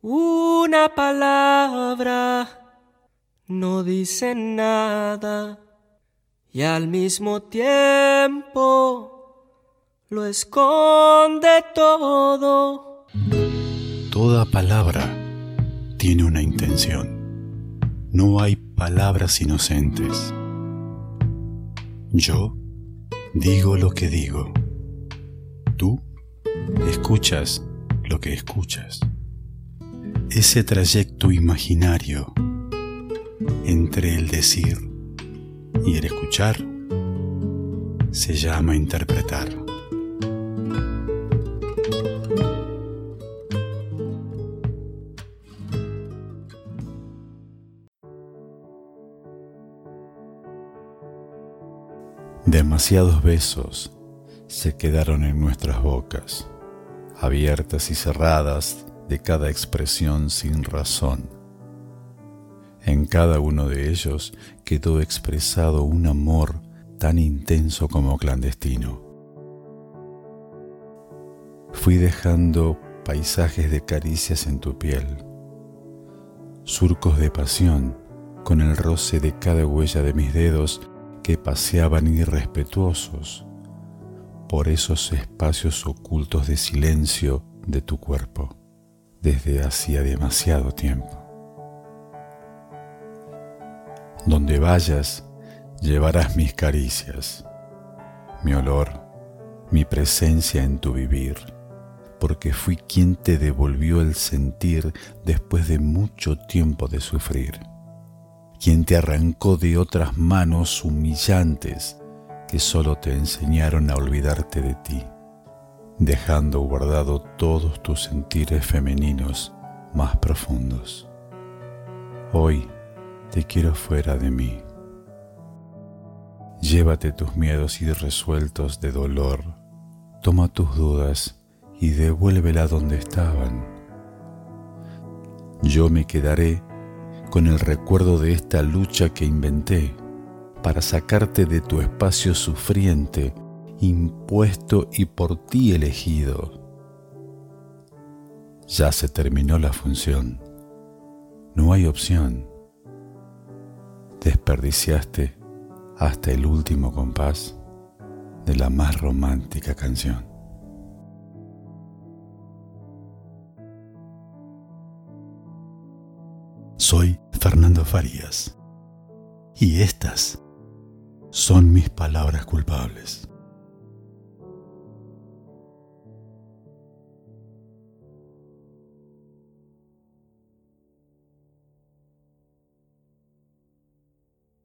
Una palabra no dice nada y al mismo tiempo lo esconde todo. Toda palabra tiene una intención. No hay palabras inocentes. Yo digo lo que digo. Tú escuchas lo que escuchas. Ese trayecto imaginario entre el decir y el escuchar se llama interpretar. Demasiados besos se quedaron en nuestras bocas, abiertas y cerradas de cada expresión sin razón. En cada uno de ellos quedó expresado un amor tan intenso como clandestino. Fui dejando paisajes de caricias en tu piel, surcos de pasión con el roce de cada huella de mis dedos que paseaban irrespetuosos por esos espacios ocultos de silencio de tu cuerpo desde hacía demasiado tiempo. Donde vayas, llevarás mis caricias, mi olor, mi presencia en tu vivir, porque fui quien te devolvió el sentir después de mucho tiempo de sufrir quien te arrancó de otras manos humillantes que solo te enseñaron a olvidarte de ti, dejando guardado todos tus sentires femeninos más profundos. Hoy te quiero fuera de mí. Llévate tus miedos irresueltos de dolor, toma tus dudas y devuélvela donde estaban. Yo me quedaré con el recuerdo de esta lucha que inventé para sacarte de tu espacio sufriente, impuesto y por ti elegido. Ya se terminó la función. No hay opción. Desperdiciaste hasta el último compás de la más romántica canción. Soy Fernando Farías y estas son mis palabras culpables.